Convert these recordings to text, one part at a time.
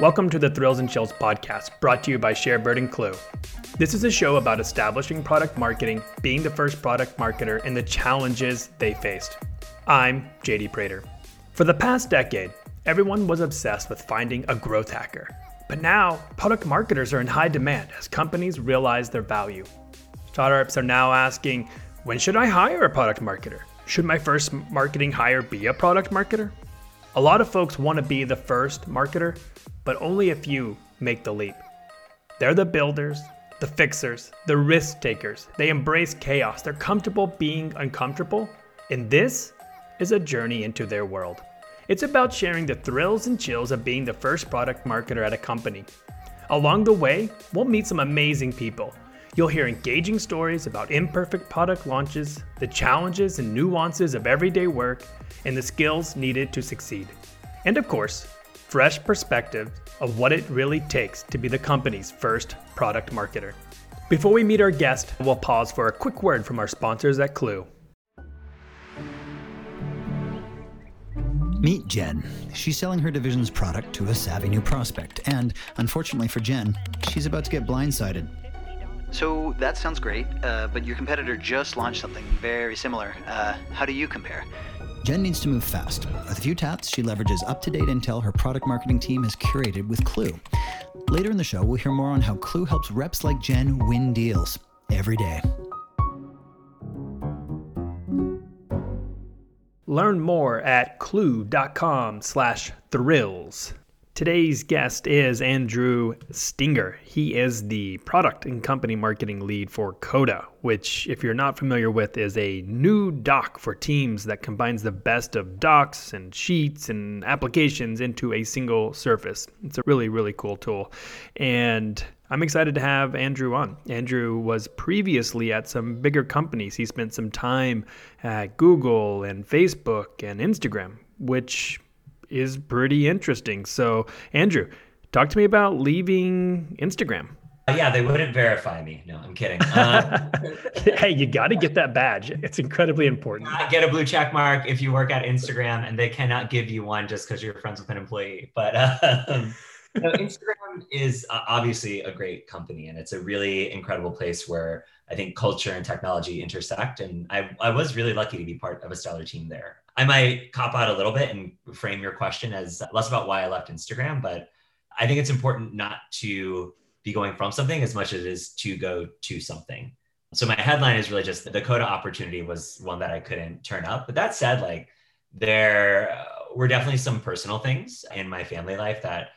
Welcome to the Thrills and Chills podcast, brought to you by Sharebird and Klue. This is a show about establishing product marketing, being the first product marketer, and the challenges they faced. I'm JD Prater. For the past decade, everyone was obsessed with finding a growth hacker. But now, product marketers are in high demand as companies realize their value. Startups are now asking, when should I hire a product marketer? Should my first marketing hire be a product marketer? A lot of folks want to be the first marketer, but only a few make the leap. They're the builders, the fixers, the risk takers. They embrace chaos. They're comfortable being uncomfortable. And this is a journey into their world. It's about sharing the thrills and chills of being the first product marketer at a company. Along the way, we'll meet some amazing people. You'll hear engaging stories about imperfect product launches, the challenges and nuances of everyday work, and the skills needed to succeed. And of course, fresh perspective of what it really takes to be the company's first product marketer. Before we meet our guest, we'll pause for a quick word from our sponsors at Klue. Meet Jen. She's selling her division's product to a savvy new prospect, and unfortunately for Jen, she's about to get blindsided. So that sounds great, uh, but your competitor just launched something very similar. Uh, how do you compare? Jen needs to move fast. With a few taps, she leverages up to date intel her product marketing team has curated with Klue. Later in the show, we'll hear more on how Klue helps reps like Jen win deals every day. Learn more at klue.com slash thrills. Today's guest is Andrew Stinger. He is the product and company marketing lead for Coda, which, if you're not familiar with, is a new doc for teams that combines the best of docs and sheets and applications into a single surface. It's a really, really cool tool. And I'm excited to have Andrew on. Andrew was previously at some bigger companies. He spent some time at Google and Facebook and Instagram, which is pretty interesting. So, Andrew, talk to me about leaving Instagram. Uh, yeah, they wouldn't verify me. No, I'm kidding. Uh, hey, you got to get that badge. It's incredibly important. Get a blue check mark if you work at Instagram, and they cannot give you one just because you're friends with an employee. But uh, no, Instagram is obviously a great company, and it's a really incredible place where I think culture and technology intersect. And I, I was really lucky to be part of a stellar team there. I might cop out a little bit and frame your question as less about why I left Instagram, but I think it's important not to be going from something as much as it is to go to something. So my headline is really just the Coda opportunity was one that I couldn't turn up. But that said, like there were definitely some personal things in my family life that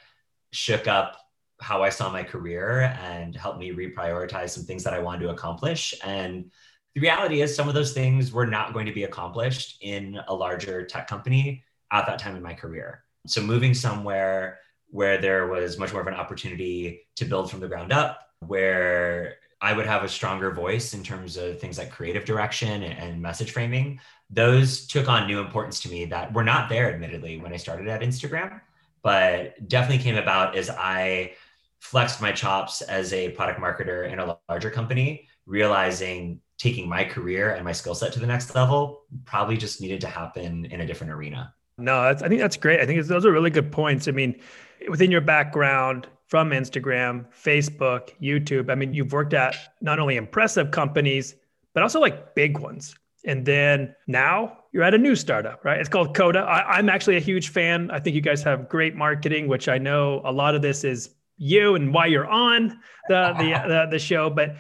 shook up how I saw my career and helped me reprioritize some things that I wanted to accomplish. And the reality is some of those things were not going to be accomplished in a larger tech company at that time in my career. So moving somewhere where there was much more of an opportunity to build from the ground up, where I would have a stronger voice in terms of things like creative direction and message framing, those took on new importance to me that were not there, admittedly, when I started at Instagram, but definitely came about as I flexed my chops as a product marketer in a larger company, realizing taking my career and my skill set to the next level probably just needed to happen in a different arena. No, I think that's great. I think those are really good points. I mean, within your background from Instagram, Facebook, YouTube, I mean, you've worked at not only impressive companies, but also like big ones. And then now you're at a new startup, right? It's called Coda. I, am actually a huge fan. I think you guys have great marketing, which I know a lot of this is you and why you're on the the, the, the show. But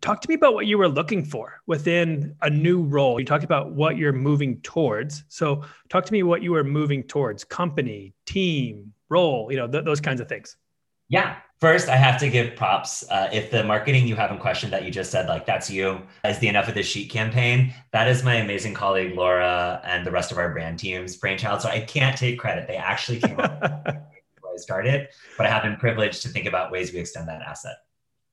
Talk to me about what you were looking for within a new role. You talked about what you're moving towards. So, talk to me what you were moving towards company, team, role, you know, th- those kinds of things. Yeah. First, I have to give props. Uh, if the marketing you have in question that you just said, like that's you, is the Enough of the Sheet campaign, that is my amazing colleague Laura and the rest of our brand team's brainchild. So I can't take credit. They actually came up before I started, but I have been privileged to think about ways we extend that asset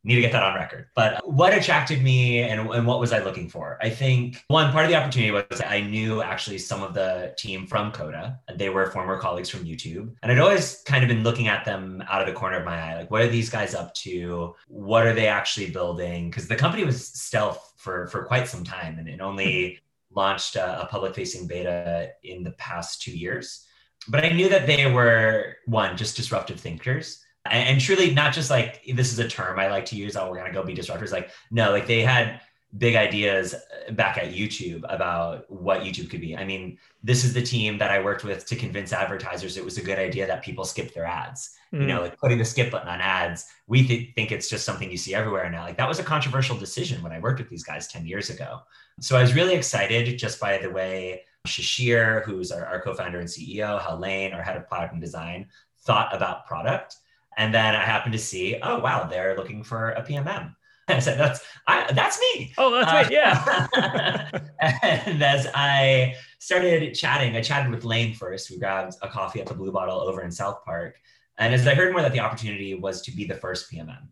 need to get that on record. But what attracted me and, and what was I looking for? I think one part of the opportunity was I knew actually some of the team from Coda. They were former colleagues from YouTube. And I'd always kind of been looking at them out of the corner of my eye. Like, what are these guys up to? What are they actually building? Because the company was stealth for, for quite some time and it only launched a, a public facing beta in the past two years. but I knew that they were one, just disruptive thinkers. And, and truly not just like this is a term I like to use, oh, we're gonna go be disruptors. Like, no, like they had big ideas back at YouTube about what YouTube could be. I mean, this is the team that I worked with to convince advertisers it was a good idea that people skip their ads. Mm. You know, like putting the skip button on ads. We th- think it's just something you see everywhere now. Like that was a controversial decision when I worked with these guys 10 years ago. So I was really excited just by the way Shishir, who's our, our co-founder and CEO, Hal Lane, our head of product and design, thought about product. And then I happened to see, oh wow, they're looking for a PMM. And I said, "That's I, that's me." Oh, that's uh, me. Yeah. and as I started chatting, I chatted with Lane first. We grabbed a coffee at the Blue Bottle over in South Park, and as I heard more that the opportunity was to be the first PMM,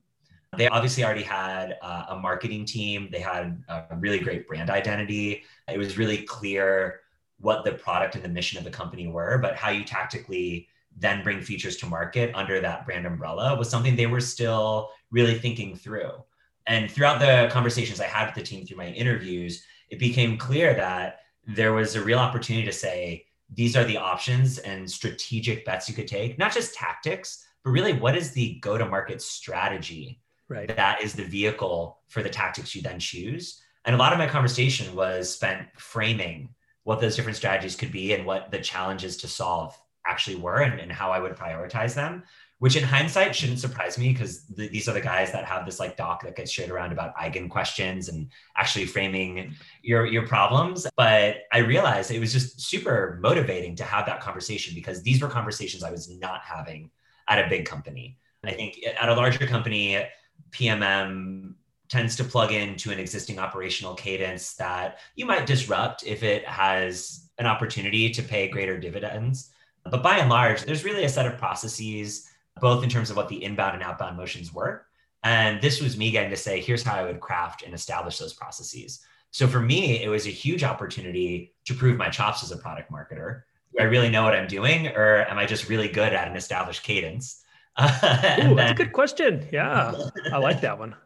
they obviously already had uh, a marketing team. They had a really great brand identity. It was really clear what the product and the mission of the company were, but how you tactically then bring features to market under that brand umbrella was something they were still really thinking through. And throughout the conversations I had with the team through my interviews, it became clear that there was a real opportunity to say, these are the options and strategic bets you could take, not just tactics, but really what is the go to market strategy right. that is the vehicle for the tactics you then choose. And a lot of my conversation was spent framing what those different strategies could be and what the challenges to solve actually were and, and how I would prioritize them, which in hindsight shouldn't surprise me because the, these are the guys that have this like doc that gets shared around about eigen questions and actually framing your, your problems. But I realized it was just super motivating to have that conversation because these were conversations I was not having at a big company. I think at a larger company, PMM tends to plug into an existing operational cadence that you might disrupt if it has an opportunity to pay greater dividends. But by and large, there's really a set of processes, both in terms of what the inbound and outbound motions were. And this was me getting to say, here's how I would craft and establish those processes. So for me, it was a huge opportunity to prove my chops as a product marketer. Do I really know what I'm doing, or am I just really good at an established cadence? Ooh, then, that's a good question. Yeah, I like that one.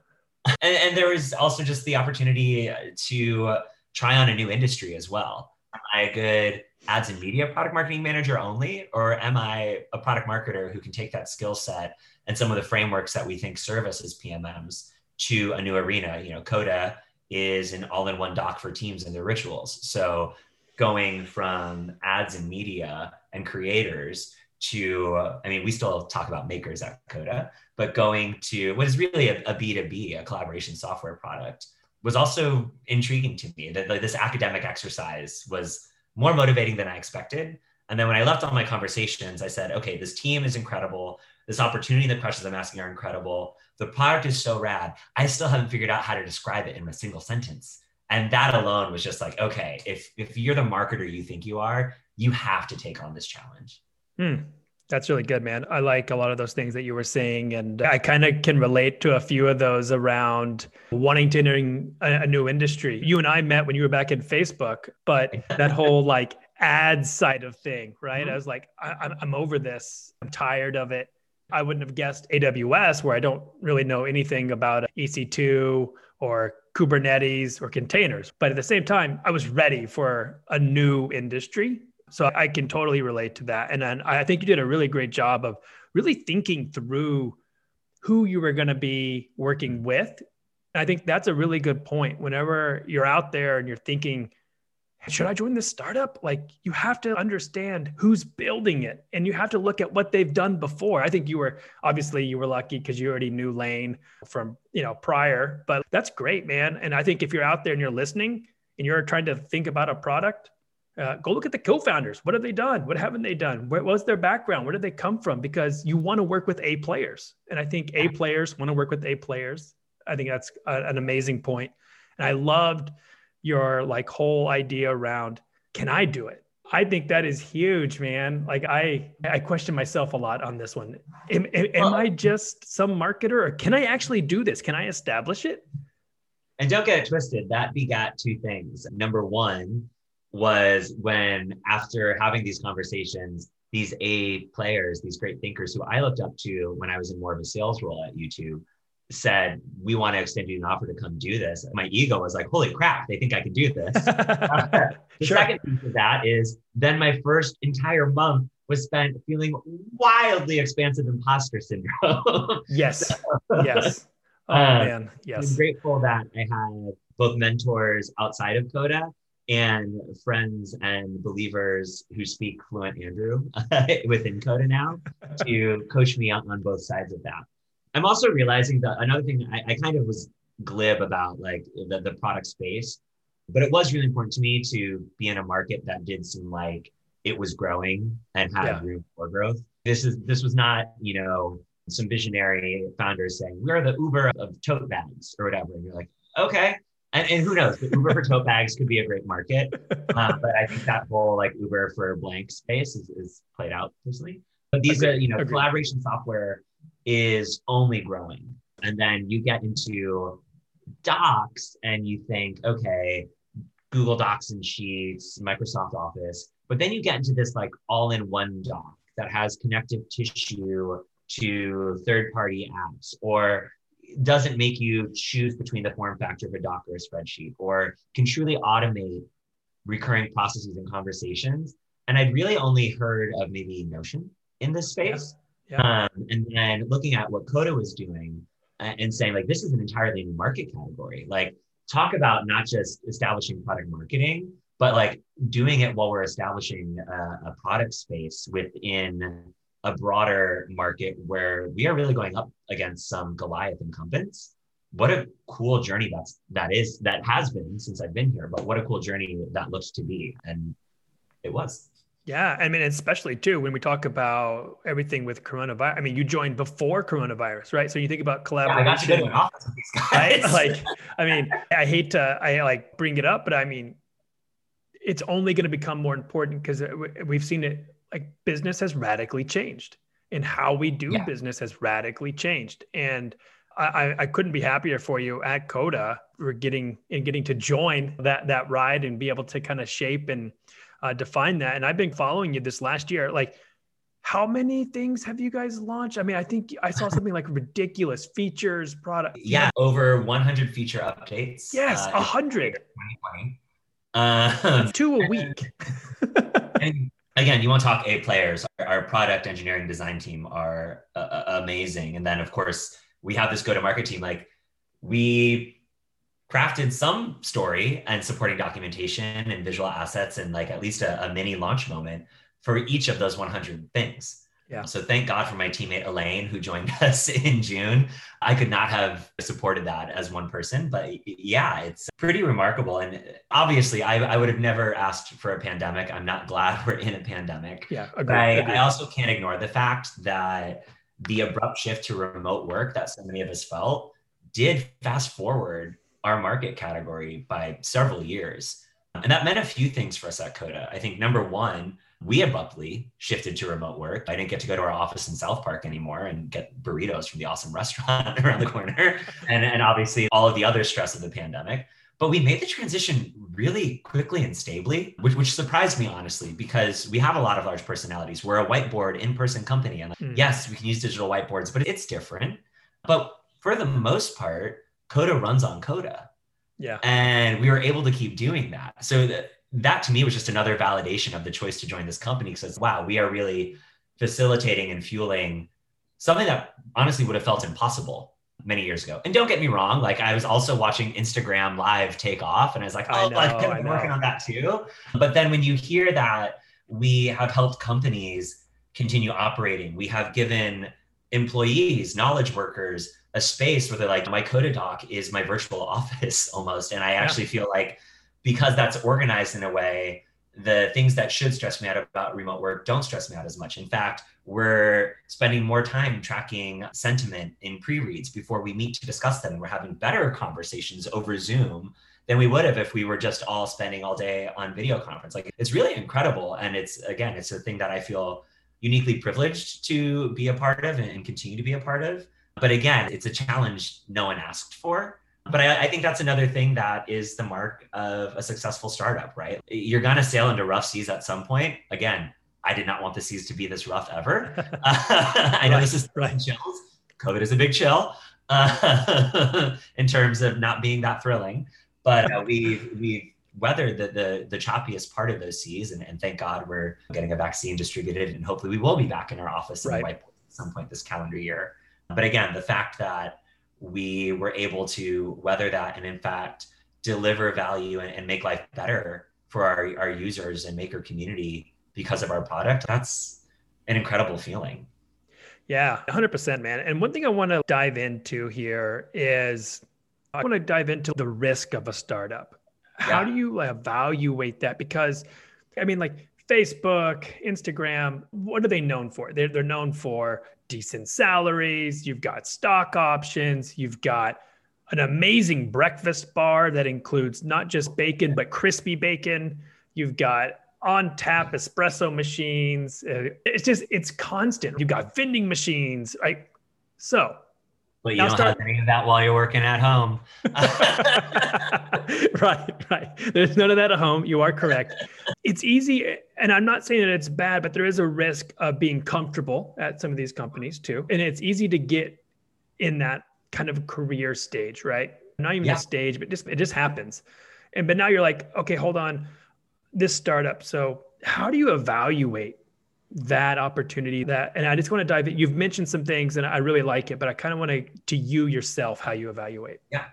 And, and, there was also just the opportunity to try on a new industry as well. Am I a good ads and media product marketing manager only, or am I a product marketer who can take that skill set and some of the frameworks that we think serve us as PMMs to a new arena? You know, Coda is an all-in-one doc for teams and their rituals. So going from ads and media and creators to, I mean, we still talk about makers at Coda, but going to what is really a a B2B, a collaboration software product, was also intriguing to me. That this academic exercise was more motivating than I expected. And then when I left all my conversations, I said, okay, this team is incredible. This opportunity, the questions I'm asking are incredible. The product is so rad. I still haven't figured out how to describe it in a single sentence. And that alone was just like, okay, if if you're the marketer you think you are, you have to take on this challenge. Hmm. That's really good, man. I like a lot of those things that you were saying. And I kind of can relate to a few of those around wanting to enter a, a, new industry. You and I met when you were back in Facebook, but that whole like ads side of thing, right? Mm-hmm. I was like, I, I'm over this. I'm tired of it. I wouldn't have guessed AWS, where I don't really know anything about EC2 or Kubernetes or containers. But at the same time, I was ready for a new industry so I can totally relate to that. And then I think you did a really great job of really thinking through who you were going to be working with. I think that's a really good point. Whenever you're out there and you're thinking, should I join this startup? Like you have to understand who's building it and you have to look at what they've done before. I think you were obviously you were lucky because you already knew Lane from, you know, prior, but that's great, man. And I think if you're out there and you're listening and you're trying to think about a product, uh, go look at the co-founders. What have they done? What haven't they done? What was their background? Where did they come from? Because you want to work with A players, and I think A players want to work with A players. I think that's a, an amazing point. And I loved your like whole idea around can I do it? I think that is huge, man. Like I, I question myself a lot on this one. Am, am, am I just some marketer, or can I actually do this? Can I establish it? And don't get it twisted. That begat two things. Number one, was when after having these conversations these a players these great thinkers who i looked up to when i was in more of a sales role at youtube said we want to extend you an offer to come do this my ego was like holy crap they think i can do this the sure. second piece of that is then my first entire month was spent feeling wildly expansive imposter syndrome. yes. Yes. Oh Uh, man. Yes. I'm grateful that I had both mentors outside of Coda and friends and believers who speak fluent Andrew within Coda now to coach me on, on both sides of that. I'm also realizing that another thing I, I kind of was glib about like the, the product space, but it was really important to me to be in a market that did seem like it was growing and had Yeah. room for growth. This is this was not, you know, some visionary founders saying we're the Uber of tote bags or whatever. And you're like, okay. And, and who knows? Uber for tote bags could be a great market. Um, but I think that whole like Uber for blank space is, is played out personally. But these are, you know, Agreed. collaboration software is only growing. And then you get into docs and you think, okay, Google Docs and Sheets, Microsoft Office. But then you get into this like all in one doc that has connective tissue to third party apps or doesn't make you choose between the form factor of a doc or a spreadsheet or can truly automate recurring processes and conversations. And I'd really only heard of maybe Notion in this space. Yeah. Um, and then looking at what Coda was doing uh, and saying, like, this is an entirely new market category. Like, talk about not just establishing product marketing, but like doing it while we're establishing a, a product space within a broader market where we are really going up against some Goliath incumbents. What a cool journey that's that is that has been since I've been here, but what a cool journey that looks to be. And it was. Yeah, I mean, especially too when we talk about everything with coronavirus. I mean, you joined before coronavirus, right? So you think about Yeah, I got collaboration, an office with these right? Like, I mean, I hate to, I like bring it up, but I mean, it's only going to become more important because we've seen it. Like, business has radically changed, and how we do Yeah. business has radically changed, and. I, I- couldn't be happier for you at Coda for getting and getting to join that that ride and be able to kind of shape and uh, define that. And I've been following you this last year. Like, how many things have you guys launched? I mean, I think I saw something like ridiculous features, product. yeah, over 100 feature updates. Yes, uh, a hundred, 2020. Um, two a week. and again, you want to talk A players. Our, our product engineering design team are uh, uh, amazing. And then, of course, we have this go to market team. Like, we crafted some story and supporting documentation and visual assets and like at least a, a mini launch moment for each of those 100 things. Yeah. So thank God for my teammate Elaine who joined us in June. I could not have supported that as one person, but yeah, it's pretty remarkable. And obviously, I, I would have never asked for a pandemic. I'm not glad we're in a pandemic. yeah, But agreed, I, agreed. I also can't ignore the fact that the abrupt shift to remote work that so many of us felt did fast forward our market category by several years. And that meant a few things for us at Coda. I think number one, we abruptly shifted to remote work. I didn't get to go to our office in South Park anymore and get burritos from the awesome restaurant around the corner. And, and obviously all of the other stress of the pandemic. But we made the transition really quickly and stably, which, which surprised me honestly, because we have a lot of large personalities. We're a whiteboard in-person company. And like, Hmm. yes, we can use digital whiteboards, but it's different. But for the most part, Coda runs on Coda yeah, and we were able to keep doing that so that, that to me was just another validation of the choice to join this company because wow we are really facilitating and fueling something that honestly would have felt impossible many years ago. And don't get me wrong like i was also watching instagram live take off and i was like I oh know, like, I i'm working on that too. But then when you hear that we have helped companies continue operating we have given employees knowledge workers a space where they're like my coda doc is my virtual office almost. And i actually feel like because that's organized in a way the things that should stress me out about remote work don't stress me out as much. In fact we're spending more time tracking sentiment in pre-reads before we meet to discuss them. We're having better conversations over zoom than we would have if we were just all spending all day on video conference. Like it's really incredible. And it's again it's a thing that i feel uniquely privileged to be a part of and, and continue to be a part of. But again, it's a challenge no one asked for. But I, I think that's another thing that is the mark of a successful startup, right? You're going to sail into rough seas at some point. Again, I did not want the seas to be this rough ever. I know Right, this is right. chills. COVID is a big chill uh, in terms of not being that thrilling. But uh, we've, we've weathered the, the, the choppiest part of those seas. And, and thank God we're getting a vaccine distributed and hopefully we will be back in our office right. at some point this calendar year. But again, the fact that we were able to weather that and in fact deliver value and, and make life better for our, our users and maker community because of our product, that's an incredible feeling. Yeah, 100%, man. And one thing I want to dive into here is I want to dive into the risk of a startup. How yeah. do you evaluate that? Because, I mean, like Facebook, Instagram, what are they known for? They're, they're known for decent salaries. You've got stock options. You've got an amazing breakfast bar that includes not just bacon, but crispy bacon. You've got on tap espresso machines. Uh, it's just, it's constant. You've got vending machines, right? So, but you now don't start... have any of that while you're working at home. right, right. There's none of that at home. You are correct. It's easy, and I'm not saying that it's bad, but there is a risk of being comfortable at some of these companies too. And it's easy to get in that kind of career stage, right? Not even yeah. the stage, but just it just happens. And but now you're like, okay, hold on this startup. So how do you evaluate that opportunity that and i just want to dive in. You've mentioned some things and i really like it but i kind of want to to you yourself how you evaluate. Yeah.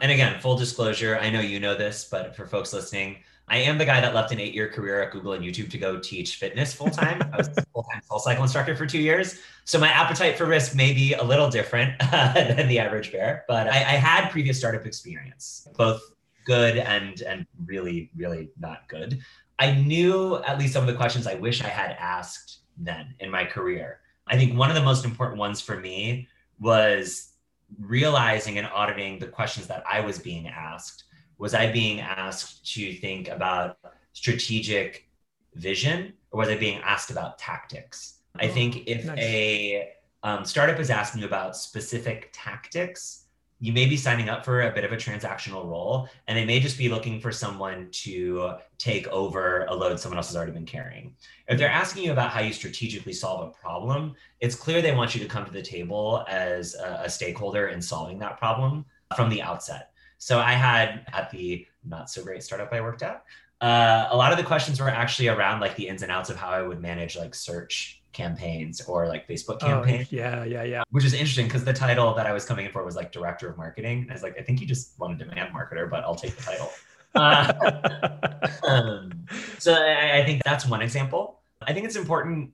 And again full disclosure i know you know this but for folks listening i am the guy that left an eight year career at google and youtube to go teach fitness full time i was a full-time SoulCycle instructor for two years. So my appetite for risk may be a little different than the average bear but I, I had previous startup experience both good and and really really not good i knew at least some of the questions i wish i had asked then in my career. I think one of the most important ones for me was realizing and auditing the questions that i was being asked. Was i being asked to think about strategic vision or was i being asked about tactics? I think if nice. a um, startup is asking you about specific tactics you may be signing up for a bit of a transactional role and they may just be looking for someone to take over a load someone else has already been carrying. If they're asking you about how you strategically solve a problem it's clear they want you to come to the table as a, a stakeholder in solving that problem from the outset. So i had at the not so great startup i worked at uh, a lot of the questions were actually around like the ins and outs of how i would manage like search campaigns or like Facebook campaigns. Oh, yeah, yeah, yeah. Which is interesting because the title that I was coming in for was like director of marketing. I was like, I think you just want a demand marketer, but I'll take the title. uh, um, so I, I think that's one example. I think it's important.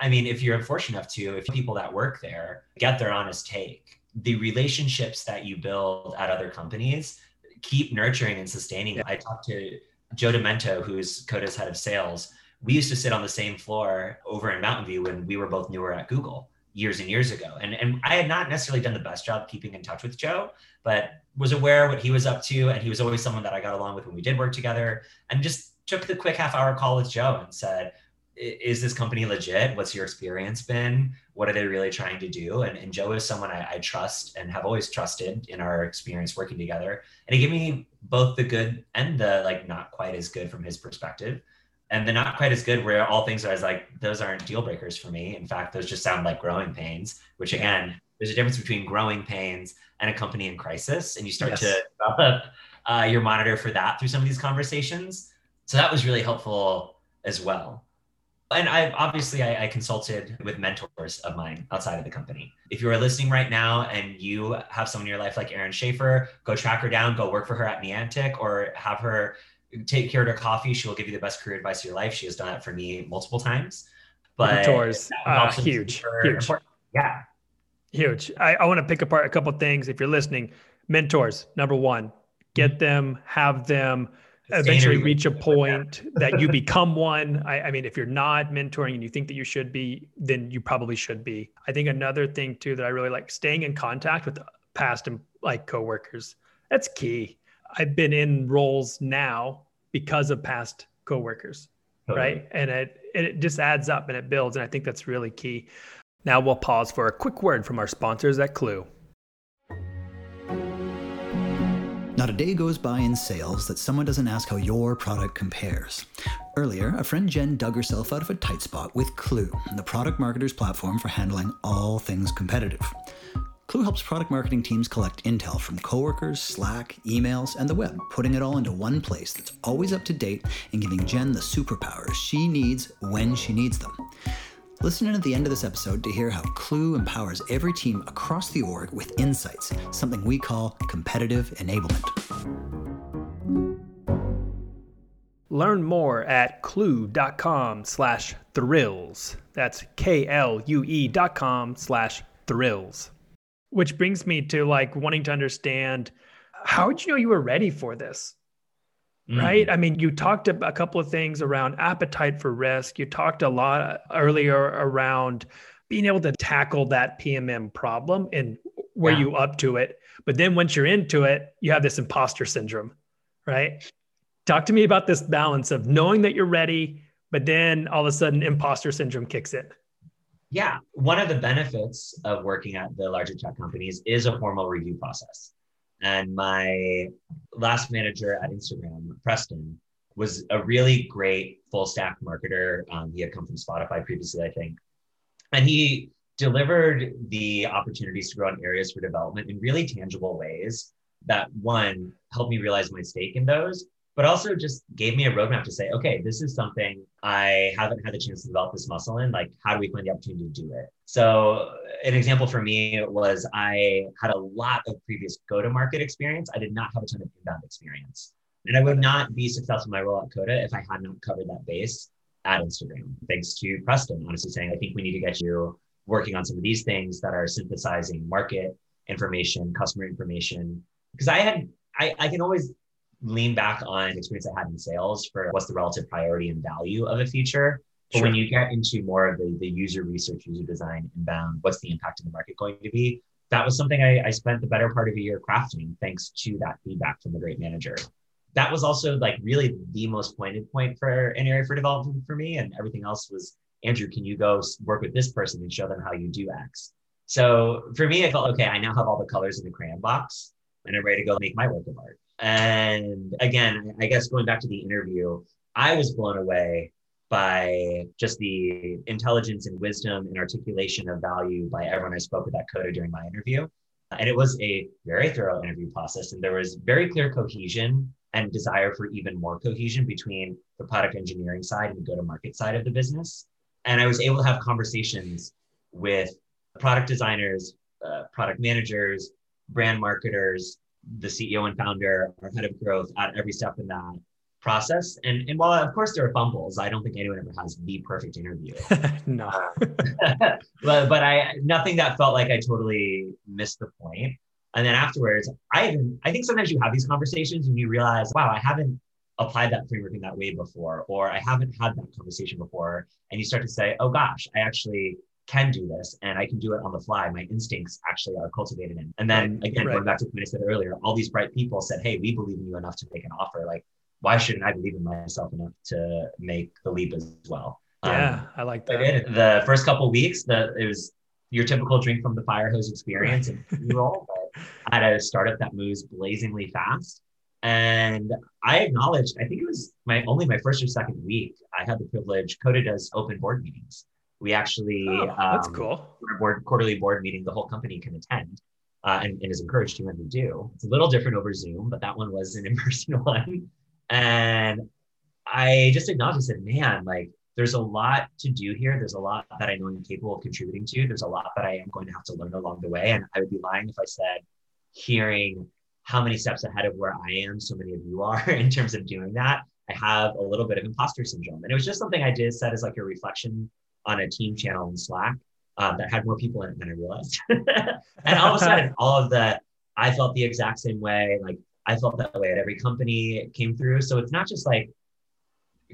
I mean, if you're fortunate enough to, if people that work there get their honest take, the relationships that you build at other companies keep nurturing and sustaining. Yeah. I talked to Joe Demento, who's Coda's head of sales we used to sit on the same floor over in Mountain View when we were both newer at Google years and years ago. And and I had not necessarily done the best job keeping in touch with Joe, but was aware what he was up to. And he was always someone that I got along with when we did work together and just took the quick half hour call with Joe and said, is this company legit? What's your experience been? What are they really trying to do? And, and Joe is someone I, I trust and have always trusted in our experience working together. And he gave me both the good and the like not quite as good from his perspective and they're not quite as good where all things are as like those aren't deal breakers for me in fact those just sound like growing pains which again there's a difference between growing pains and a company in crisis and you start yes. to develop uh, your monitor for that through some of these conversations so that was really helpful as well and I obviously I, I, consulted with mentors of mine outside of the company. If you are listening right now and you have someone in your life like Erin Schaefer, go track her down, go work for her at Niantic, or have her take care of her coffee. She will give you the best career advice of your life. She has done it for me multiple times. But mentors, uh, huge, huge, important. yeah, huge. I, I want to pick apart a couple things. If you're listening, mentors, number one, get mm-hmm. them, have them. Eventually reach a point that you become one. I, I mean, if you're not mentoring and you think that you should be, then you probably should be. I think another thing too that I really like staying in contact with past and like coworkers. That's key. I've been in roles now because of past coworkers, totally. right? And it it just adds up and it builds, and I think that's really key. Now we'll pause for a quick word from our sponsors at Klue. Not a day goes by in sales that someone doesn't ask how your product compares. Earlier, a friend Jen dug herself out of a tight spot with Klue, the product marketer's platform for handling all things competitive. Klue helps product marketing teams collect intel from coworkers, Slack, emails, and the web, putting it all into one place that's always up to date and giving Jen the superpowers she needs when she needs them. Listen in at the end of this episode to hear how Klue empowers every team across the org with insights, something we call competitive enablement. Learn more at klue.com slash thrills. That's K-L-U-E dot com slash thrills. Which brings me to like wanting to understand how did you know you were ready for this? Mm. Right. I mean, you talked a couple of things around appetite for risk. You talked a lot earlier around being able to tackle that PMM problem and were yeah. you up to it? But then once you're into it, you have this imposter syndrome, right? Talk to me about this balance of knowing that you're ready, but then all of a sudden imposter syndrome kicks in. Yeah, one of the benefits of working at the larger tech companies is a formal review process. And my last manager at Instagram, Preston, was a really great full stack marketer. Um, he had come from Spotify previously, I think. And he delivered the opportunities to grow in areas for development in really tangible ways that one helped me realize my stake in those but also just gave me a roadmap to say, okay, this is something I haven't had the chance to develop this muscle in. Like, how do we find the opportunity to do it? So, an example for me was I had a lot of previous go to market experience. I did not have a ton of inbound experience. And I would not be successful in my role at Coda if I had not covered that base at Instagram. Thanks to Preston, honestly saying, I think we need to get you working on some of these things that are synthesizing market information, customer information. Because I had, I, I can always lean back on experience I had in sales for what's the relative priority and value of a feature. But sure. when you get into more of the, the user research, user design, inbound, what's the impact in the market going to be? That was something I, I spent the better part of a year crafting thanks to that feedback from the great manager. That was also like really the most pointed point for an area for development for me. And everything else was, Andrew, can you go work with this person and show them how you do X? So for me, I felt, okay, I now have all the colors in the crayon box and I'm ready to go make my work of art. And again, I guess going back to the interview, I was blown away by just the intelligence and wisdom and articulation of value by everyone I spoke with at Coda during my interview. And it was a very thorough interview process. And there was very clear cohesion and desire for even more cohesion between the product engineering side and the go to market side of the business. And I was able to have conversations with product designers, uh, product managers, brand marketers, the CEO and founder, our head of growth at every step in that process. And, and while of course there are fumbles, I don't think anyone ever has the perfect interview. no. but, but I nothing that felt like I totally missed the point. And then afterwards, I even I think sometimes you have these conversations and you realize, wow, I haven't applied that framework in that way before, or I haven't had that conversation before. And you start to say, oh gosh, I actually can do this and I can do it on the fly. My instincts actually are cultivated in. And then again, right. going back to what I said earlier, all these bright people said, Hey, we believe in you enough to make an offer. Like, why shouldn't I believe in myself enough to make the leap as well? Yeah, um, I like that. Did. The first couple weeks, the it was your typical drink from the fire hose experience and roll. I had a startup that moves blazingly fast. And I acknowledged, I think it was my only my first or second week, I had the privilege, Coda does open board meetings. We actually oh, that's um, cool. Board, quarterly board meeting, the whole company can attend. Uh, and, and, is encouraged to when we do. It's a little different over Zoom, but that one was an in-person one. And I just acknowledged, I said, man, like there's a lot to do here. There's a lot that I know I'm capable of contributing to. There's a lot that I am going to have to learn along the way. And I would be lying if I said, hearing how many steps ahead of where I am, so many of you are in terms of doing that, I have a little bit of imposter syndrome. And it was just something I did set as like a reflection on a team channel in Slack um, that had more people in it than I realized. and all of a sudden, all of the, I felt the exact same way. Like I felt that way at every company it came through. So it's not just like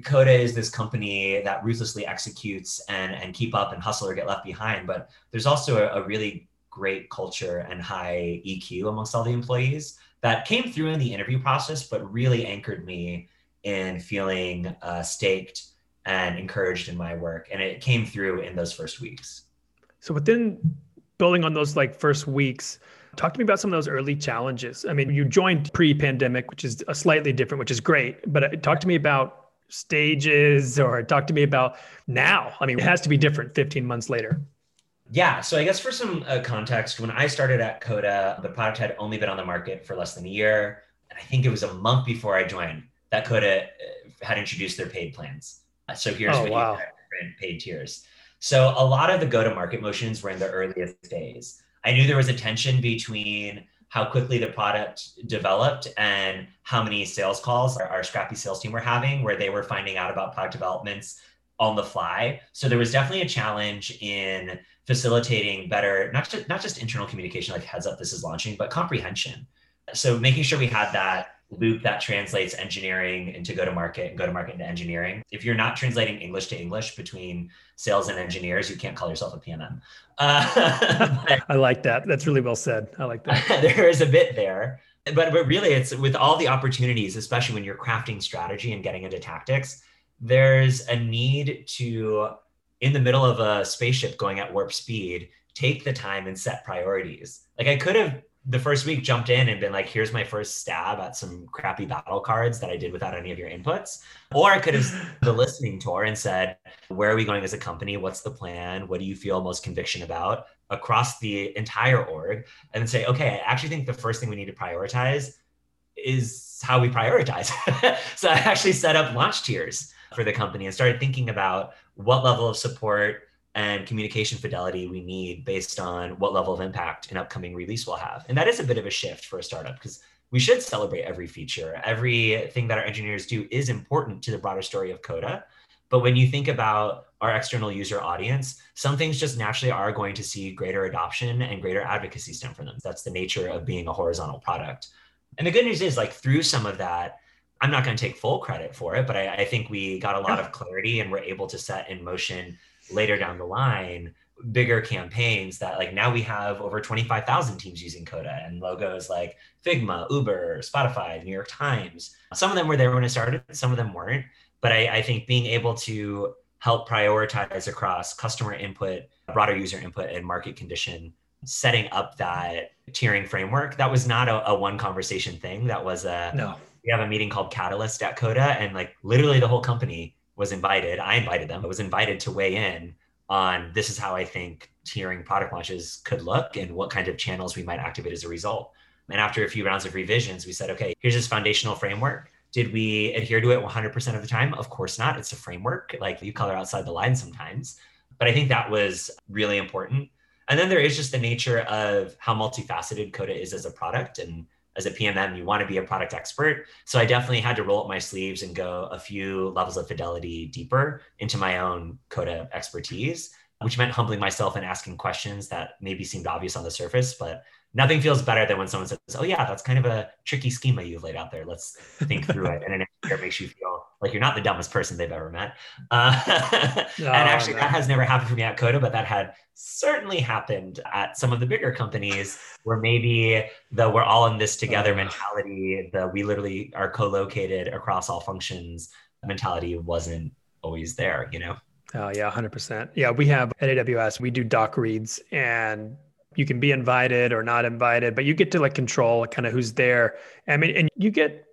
Coda is this company that ruthlessly executes and, and keep up and hustle or get left behind, but there's also a, a really great culture and high EQ amongst all the employees that came through in the interview process, but really anchored me in feeling uh, staked and encouraged in my work. And it came through in those first weeks. So within building on those like first weeks, talk to me about some of those early challenges. I mean, you joined pre-pandemic, which is a slightly different, which is great, but uh, talk to me about stages or talk to me about now. I mean, it has to be different 15 months later. Yeah, so I guess for some uh, context, when I started at Coda, the product had only been on the market for less than a year. And I think it was a month before I joined that Coda uh, had introduced their paid plans. Uh, so here's oh, what wow. you paid tiers. So a lot of the go to market motions were in the earliest days. I knew there was a tension between how quickly the product developed and how many sales calls our, our scrappy sales team were having, where they were finding out about product developments on the fly. So there was definitely a challenge in facilitating better, not just not just internal communication, like heads up, this is launching, but comprehension. So making sure we had that loop that translates engineering into go to market and go to market into engineering. If you're not translating English to English between sales and engineers, you can't call yourself a PMM. Uh, I like that. That's really well said. I like that. there is a bit there. But, but really, it's with all the opportunities, especially when you're crafting strategy and getting into tactics, there's a need to, in the middle of a spaceship going at warp speed, take the time and set priorities. Like I could have the first week jumped in and been like, here's my first stab at some crappy battle cards that I did without any of your inputs. Or I could have the listening tour and said, where are we going as a company? What's the plan? What do you feel most conviction about across the entire org? And say, okay, I actually think the first thing we need to prioritize is how we prioritize. so I actually set up launch tiers for the company and started thinking about what level of support and communication fidelity we need based on what level of impact an upcoming release will have. And that is a bit of a shift for a startup because we should celebrate every feature. Everything that our engineers do is important to the broader story of Coda. But when you think about our external user audience, some things just naturally are going to see greater adoption and greater advocacy stem from them. That's the nature of being a horizontal product. And the good news is, like, through some of that, I'm not going to take full credit for it, but I, I think we got a lot of clarity and we're able to set in motion later down the line bigger campaigns that like now we have over 25,000 teams using Coda and logos like Figma, Uber, Spotify, New York Times. Some of them were there when it started, some of them weren't. But I, I think being able to help prioritize across customer input, broader user input, and market condition, setting up that tiering framework, that was not a, a one conversation thing. That was a no. We have a meeting called Catalyst at Coda, and like literally the whole company was invited. I invited them. I was invited to weigh in on this is how I think tiering product launches could look and what kind of channels we might activate as a result. And after a few rounds of revisions, we said, okay, here's this foundational framework. Did we adhere to it 100% of the time? Of course not. It's a framework. Like you color outside the line sometimes. But I think that was really important. And then there is just the nature of how multifaceted Coda is as a product. And as a PMM, you want to be a product expert. So I definitely had to roll up my sleeves and go a few levels of fidelity deeper into my own Coda expertise, which meant humbling myself and asking questions that maybe seemed obvious on the surface, but nothing feels better than when someone says, "Oh yeah, that's kind of a tricky schema you've laid out there. Let's think through it." And it makes you feel like you're not the dumbest person they've ever met. Uh, and actually, that has never happened for me at Coda, but that had certainly happened at some of the bigger companies where maybe the "we're all in this together" mentality, the "we literally are co-located across all functions" mentality wasn't always there. You know. Oh yeah, hundred percent. Yeah, we have at AWS we do doc reads and you can be invited or not invited, but you get to like control kind of who's there. I mean, and you get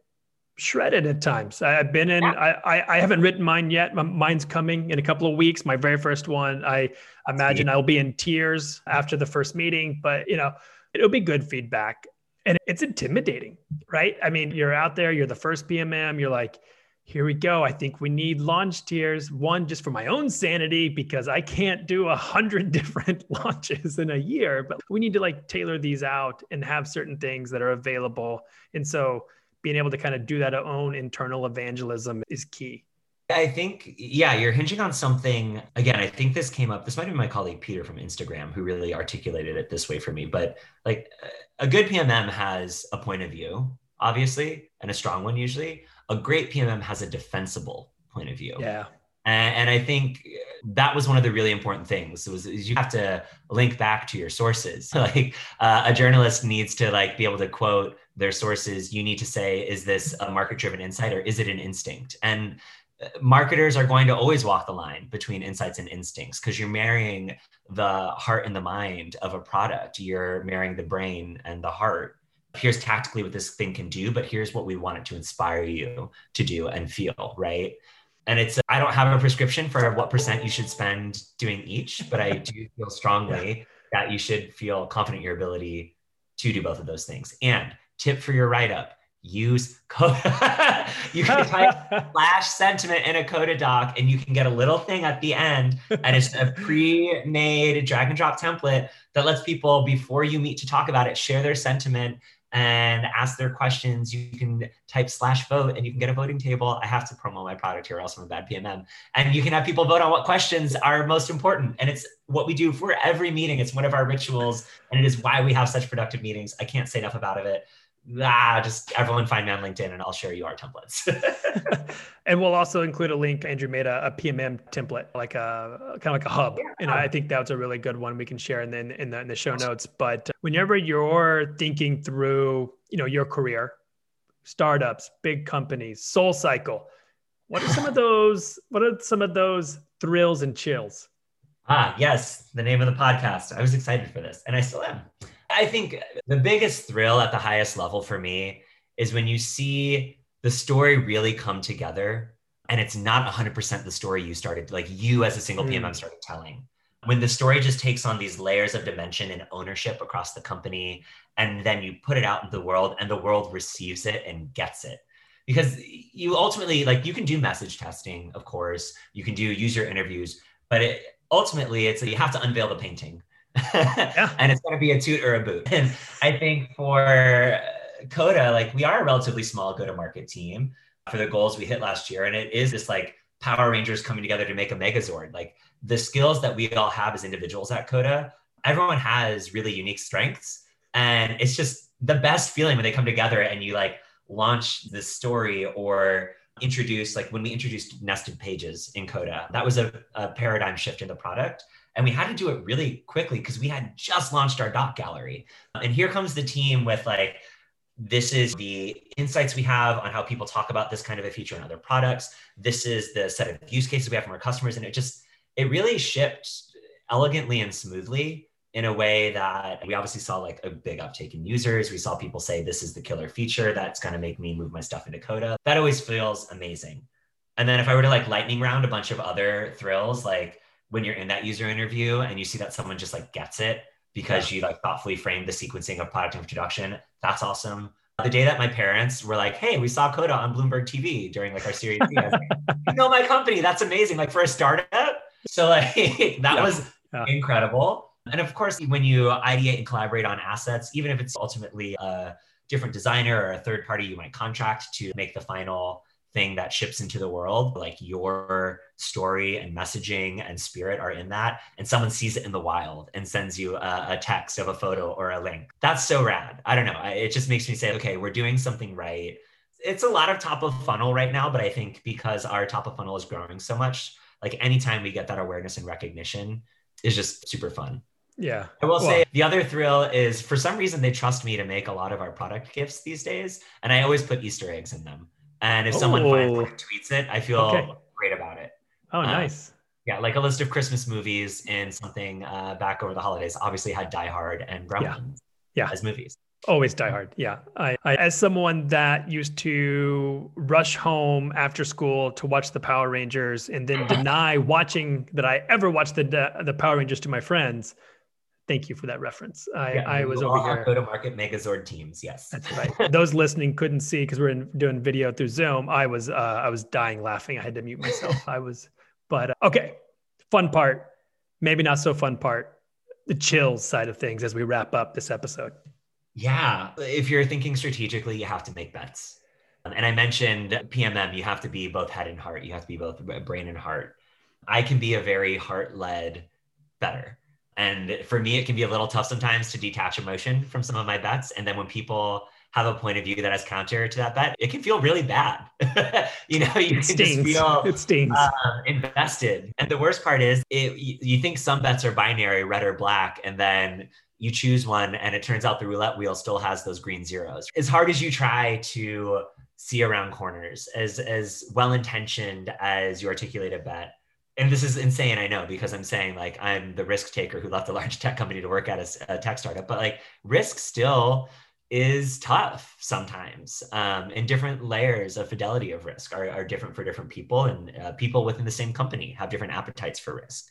shredded at times. I've been in, I, I, I haven't written mine yet. Mine's coming in a couple of weeks. My very first one, I imagine I'll be in tears after the first meeting, but you know, it'll be good feedback and it's intimidating, right? I mean, you're out there, you're the first PMM, you're like, here we go. I think we need launch tiers. One, just for my own sanity, because I can't do a hundred different launches in a year, but we need to like tailor these out and have certain things that are available. And so being able to kind of do that own internal evangelism is key. I think, yeah, you're hinging on something. Again, I think this came up. This might be my colleague Peter from Instagram who really articulated it this way for me. But like a good PMM has a point of view, obviously, and a strong one usually a great PMM has a defensible point of view. Yeah. And, and I think that was one of the really important things was you have to link back to your sources. Like uh, a journalist needs to like be able to quote their sources. You need to say, is this a market driven insight or is it an instinct? And uh, marketers are going to always walk the line between insights and instincts because you're marrying the heart and the mind of a product. You're marrying the brain and the heart here's tactically what this thing can do, but here's what we want it to inspire you to do and feel, right? And it's, I don't have a prescription for what percent you should spend doing each, but I do feel strongly yeah. that you should feel confident in your ability to do both of those things. And tip for your write up use Coda. you can type slash sentiment in a Coda doc and you can get a little thing at the end. And it's a pre made drag and drop template that lets people, before you meet to talk about it, share their sentiment and ask their questions. You can type slash vote and you can get a voting table. I have to promote my product here, or else I'm a bad PMM. And you can have people vote on what questions are most important. And it's what we do for every meeting. It's one of our rituals and it is why we have such productive meetings. I can't say enough about it ah, just everyone find me on LinkedIn and I'll share you our templates. and we'll also include a link. Andrew made a, a PMM template, like a kind of like a hub. Yeah. And I think that's a really good one we can share in the, in the, in the show notes. But whenever you're thinking through, you know, your career, startups, big companies, soul cycle, what are some of those, what are some of those thrills and chills? Ah, yes, the name of the podcast. I was excited for this and I still am. I think the biggest thrill at the highest level for me is when you see the story really come together and it's not 100% the story you started, like you as a single mm. PMM started telling. When the story just takes on these layers of dimension and ownership across the company, and then you put it out into the world and the world receives it and gets it. Because you ultimately, like, you can do message testing, of course, you can do user interviews, but it, ultimately, it's you have to unveil the painting yeah. and it's going to be a toot or a boot. And I think for uh, Coda, like we are a relatively small go to market team for the goals we hit last year. And it is this like Power Rangers coming together to make a Megazord. Like the skills that we all have as individuals at Coda, everyone has really unique strengths. And it's just the best feeling when they come together and you like launch this story or introduce, like when we introduced nested pages in Coda, that was a, a paradigm shift in the product and we had to do it really quickly because we had just launched our doc gallery. And here comes the team with like, this is the insights we have on how people talk about this kind of a feature in other products. This is the set of use cases we have from our customers. And it just, it really shipped elegantly and smoothly in a way that we obviously saw like a big uptake in users. We saw people say, this is the killer feature that's going to make me move my stuff into Coda. That always feels amazing. And then if I were to like lightning round a bunch of other thrills, like when you're in that user interview and you see that someone just like gets it because you like thoughtfully framed the sequencing of product introduction, that's awesome. The day that my parents were like, "Hey, we saw Coda on Bloomberg TV during like our series," like, you know my company. That's amazing. Like for a startup, so like that yeah. was yeah. incredible. And of course, when you ideate and collaborate on assets, even if it's ultimately a different designer or a third party you might contract to make the final thing that ships into the world, like your story and messaging and spirit are in that, and someone sees it in the wild and sends you a, a text of a photo or a link. That's so rad. I don't know. It just makes me say, okay, we're doing something right. It's a lot of top of funnel right now, but I think because our top of funnel is growing so much, like anytime we get that awareness and recognition is just super fun. Yeah. I will well, say the other thrill is for some reason they trust me to make a lot of our product gifts these days. And I always put Easter eggs in them. And if oh. someone finds it tweets it, I feel okay. great about it. Oh, um, nice. Yeah, like a list of Christmas movies and something uh, back over the holidays. Obviously, had Die Hard and Gremlins. Yeah. yeah. As movies. Always Die Hard. Yeah. I, I, as someone that used to rush home after school to watch the Power Rangers and then deny watching that I ever watched the the Power Rangers to my friends, Thank you for that reference. I, yeah, I was over here. Go to market Megazord teams. Yes, that's right. Those listening couldn't see because we're in, doing video through Zoom. I was uh, I was dying laughing. I had to mute myself. I was, but uh, okay. Fun part, maybe not so fun part. The chills side of things as we wrap up this episode. Yeah, if you're thinking strategically, you have to make bets. And I mentioned PMM. You have to be both head and heart. You have to be both brain and heart. I can be a very heart led better and for me, it can be a little tough sometimes to detach emotion from some of my bets. And then when people have a point of view that is counter to that bet, it can feel really bad. you know, you it can stings. just feel it stings. Uh, invested. And the worst part is, it, you think some bets are binary, red or black, and then you choose one, and it turns out the roulette wheel still has those green zeros. As hard as you try to see around corners, as as well intentioned as you articulate a bet, and this is insane, I know, because I'm saying like I'm the risk taker who left a large tech company to work at a, a tech startup, but like risk still is tough sometimes um, and different layers of fidelity of risk are, are different for different people and uh, people within the same company have different appetites for risk.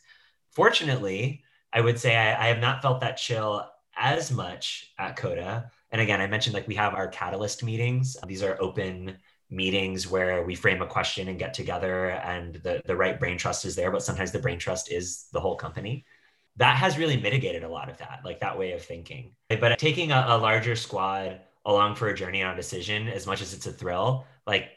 Fortunately i would say I, I have not felt that chill as much at coda and again i mentioned like we have our catalyst meetings. These are open meetings where we frame a question and get together and the, the right brain trust is there but sometimes the brain trust is the whole company that has really mitigated a lot of that, like that way of thinking. But taking a, a larger squad along for a journey on a decision, as much as it's a thrill, like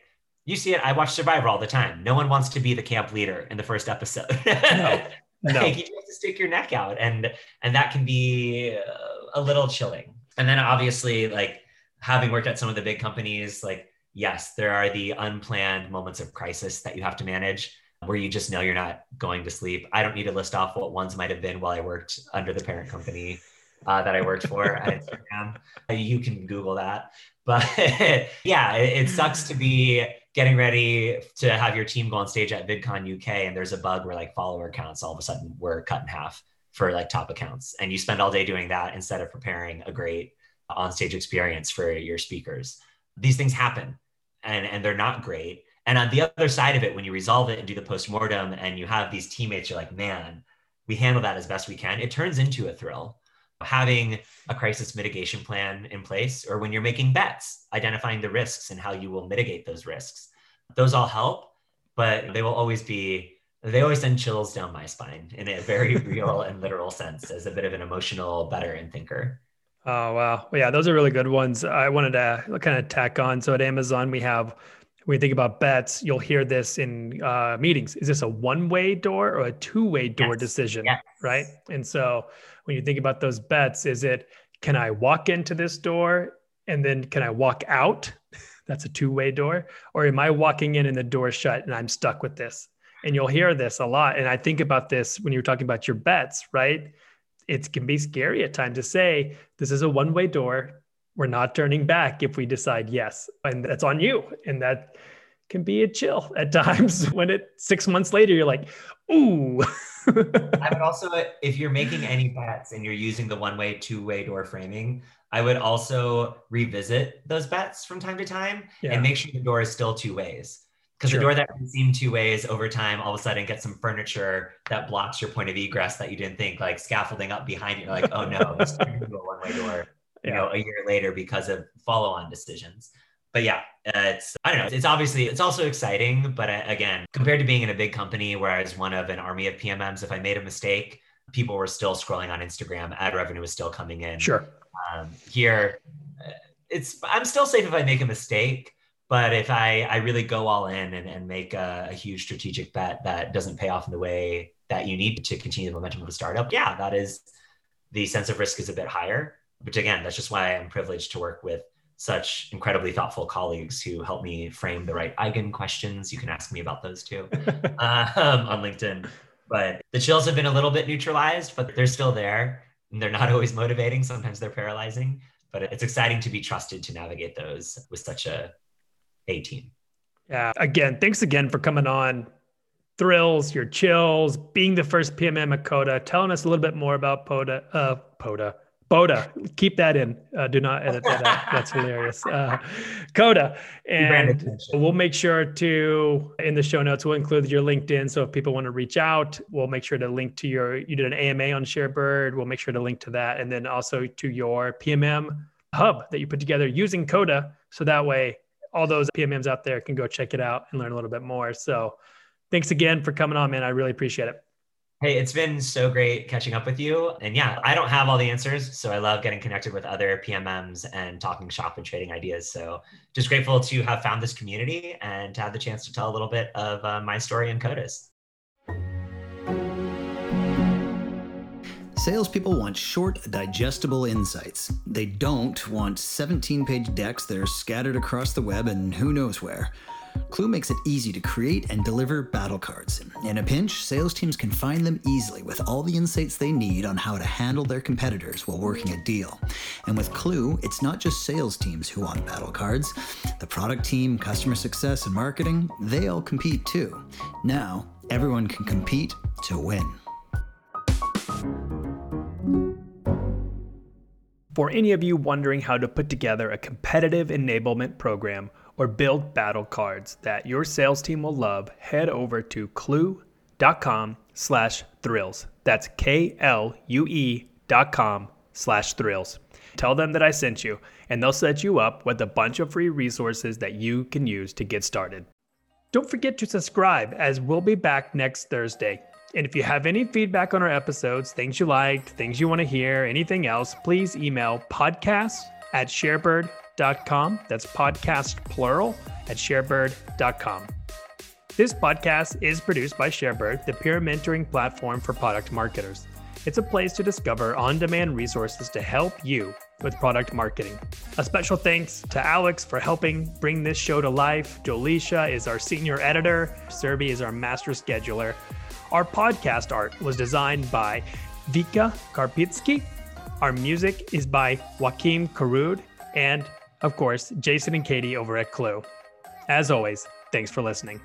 you see it. I watch Survivor all the time. No one wants to be the camp leader in the first episode. no, no. Like, you have to stick your neck out, and and that can be uh, a little chilling. And then obviously, like having worked at some of the big companies, like yes, there are the unplanned moments of crisis that you have to manage where you just know you're not going to sleep. I don't need to list off what ones might have been while I worked under the parent company uh, that I worked for at Instagram. You can Google that. But yeah, it, it, sucks to be getting ready to have your team go on stage at VidCon UK and there's a bug where like follower counts all of a sudden were cut in half for like top accounts. And you spend all day doing that instead of preparing a great on-stage experience for your speakers. These things happen and, and they're not great and on the other side of it, when you resolve it and do the postmortem and you have these teammates, you're like, man, we handle that as best we can. It turns into a thrill. Having a crisis mitigation plan in place, or when you're making bets, identifying the risks and how you will mitigate those risks, those all help, but they will always be, they always send chills down my spine in a very real and literal sense as a bit of an emotional veteran thinker. Oh, wow. Well, yeah, those are really good ones. I wanted to kind of tack on. So at Amazon, we have when you think about bets, you'll hear this in uh, meetings. Is this a one-way door or a two-way door yes. decision? Yes. Right. And so when you think about those bets, is it can I walk into this door and then can I walk out? That's a two-way door. Or am I walking in and the door shut and I'm stuck with this? And you'll hear this a lot. And I think about this when you're talking about your bets, right? It can be scary at times to say this is a one-way door we're not turning back if we decide yes. And that's on you. And that can be a chill at times when it six months later, you're like, ooh. I would also, if you're making any bets and you're using the one way, two way door framing, I would also revisit those bets from time to time yeah. and make sure the door is still two ways. Because sure. the door that can seem two ways over time, all of a sudden get some furniture that blocks your point of egress that you didn't think, like scaffolding up behind you. You're like, oh no, it's turned into a one way door you know, a year later because of follow-on decisions. But yeah, it's I don't know. It's obviously it's also exciting, but uh, again, compared to being in a big company where I was one of an army of PMMs, if I made a mistake, people were still scrolling on Instagram, ad revenue was still coming in. Sure. Um, here, it's I'm still safe if I make a mistake, but if I I really go all in and, and make a, a huge strategic bet that doesn't pay off in the way that you need to continue the momentum of a startup, yeah, that is the sense of risk is a bit higher which again, that's just why I'm privileged to work with such incredibly thoughtful colleagues who help me frame the right Eigen questions. You can ask me about those too um, on LinkedIn. But the chills have been a little bit neutralized, but they're still there. And they're not always motivating. Sometimes they're paralyzing, but it's exciting to be trusted to navigate those with such a A team. Yeah. Again, thanks again for coming on. Thrills, your chills, being the first PMM at Coda, telling us a little bit more about PODA, uh, PODA, Boda, keep that in. Uh, do not edit that out. That's hilarious. Uh, Coda, and we'll make sure to in the show notes we'll include your LinkedIn. So if people want to reach out, we'll make sure to link to your. You did an AMA on Sharebird. We'll make sure to link to that, and then also to your PMM hub that you put together using Coda. So that way, all those PMMs out there can go check it out and learn a little bit more. So, thanks again for coming on, man. I really appreciate it. Hey, it's been so great catching up with you. And yeah, I don't have all the answers. So I love getting connected with other PMMs and talking shop and trading ideas. So just grateful to have found this community and to have the chance to tell a little bit of uh, my story in CODAs. Salespeople want short, digestible insights. They don't want 17 page decks that are scattered across the web and who knows where. Klue makes it easy to create and deliver battle cards. In a pinch, sales teams can find them easily with all the insights they need on how to handle their competitors while working a deal. And with Klue, it's not just sales teams who want battle cards. The product team, customer success, and marketing, they all compete too. Now, everyone can compete to win. For any of you wondering how to put together a competitive enablement program or build battle cards that your sales team will love, head over to klue.com slash thrills. That's K-L-U-E dot com slash thrills. Tell them that I sent you, and they'll set you up with a bunch of free resources that you can use to get started. Don't forget to subscribe, as we'll be back next Thursday. And if you have any feedback on our episodes, things you liked, things you want to hear, anything else, please email podcast at sharebird.com. That's podcast plural at sharebird.com. This podcast is produced by Sharebird, the peer mentoring platform for product marketers. It's a place to discover on demand resources to help you with product marketing. A special thanks to Alex for helping bring this show to life. Jolisha is our senior editor, Serbi is our master scheduler. Our podcast art was designed by Vika Karpitsky. Our music is by Joakim Karud, and of course, Jason and Katie over at Klue. As always, thanks for listening.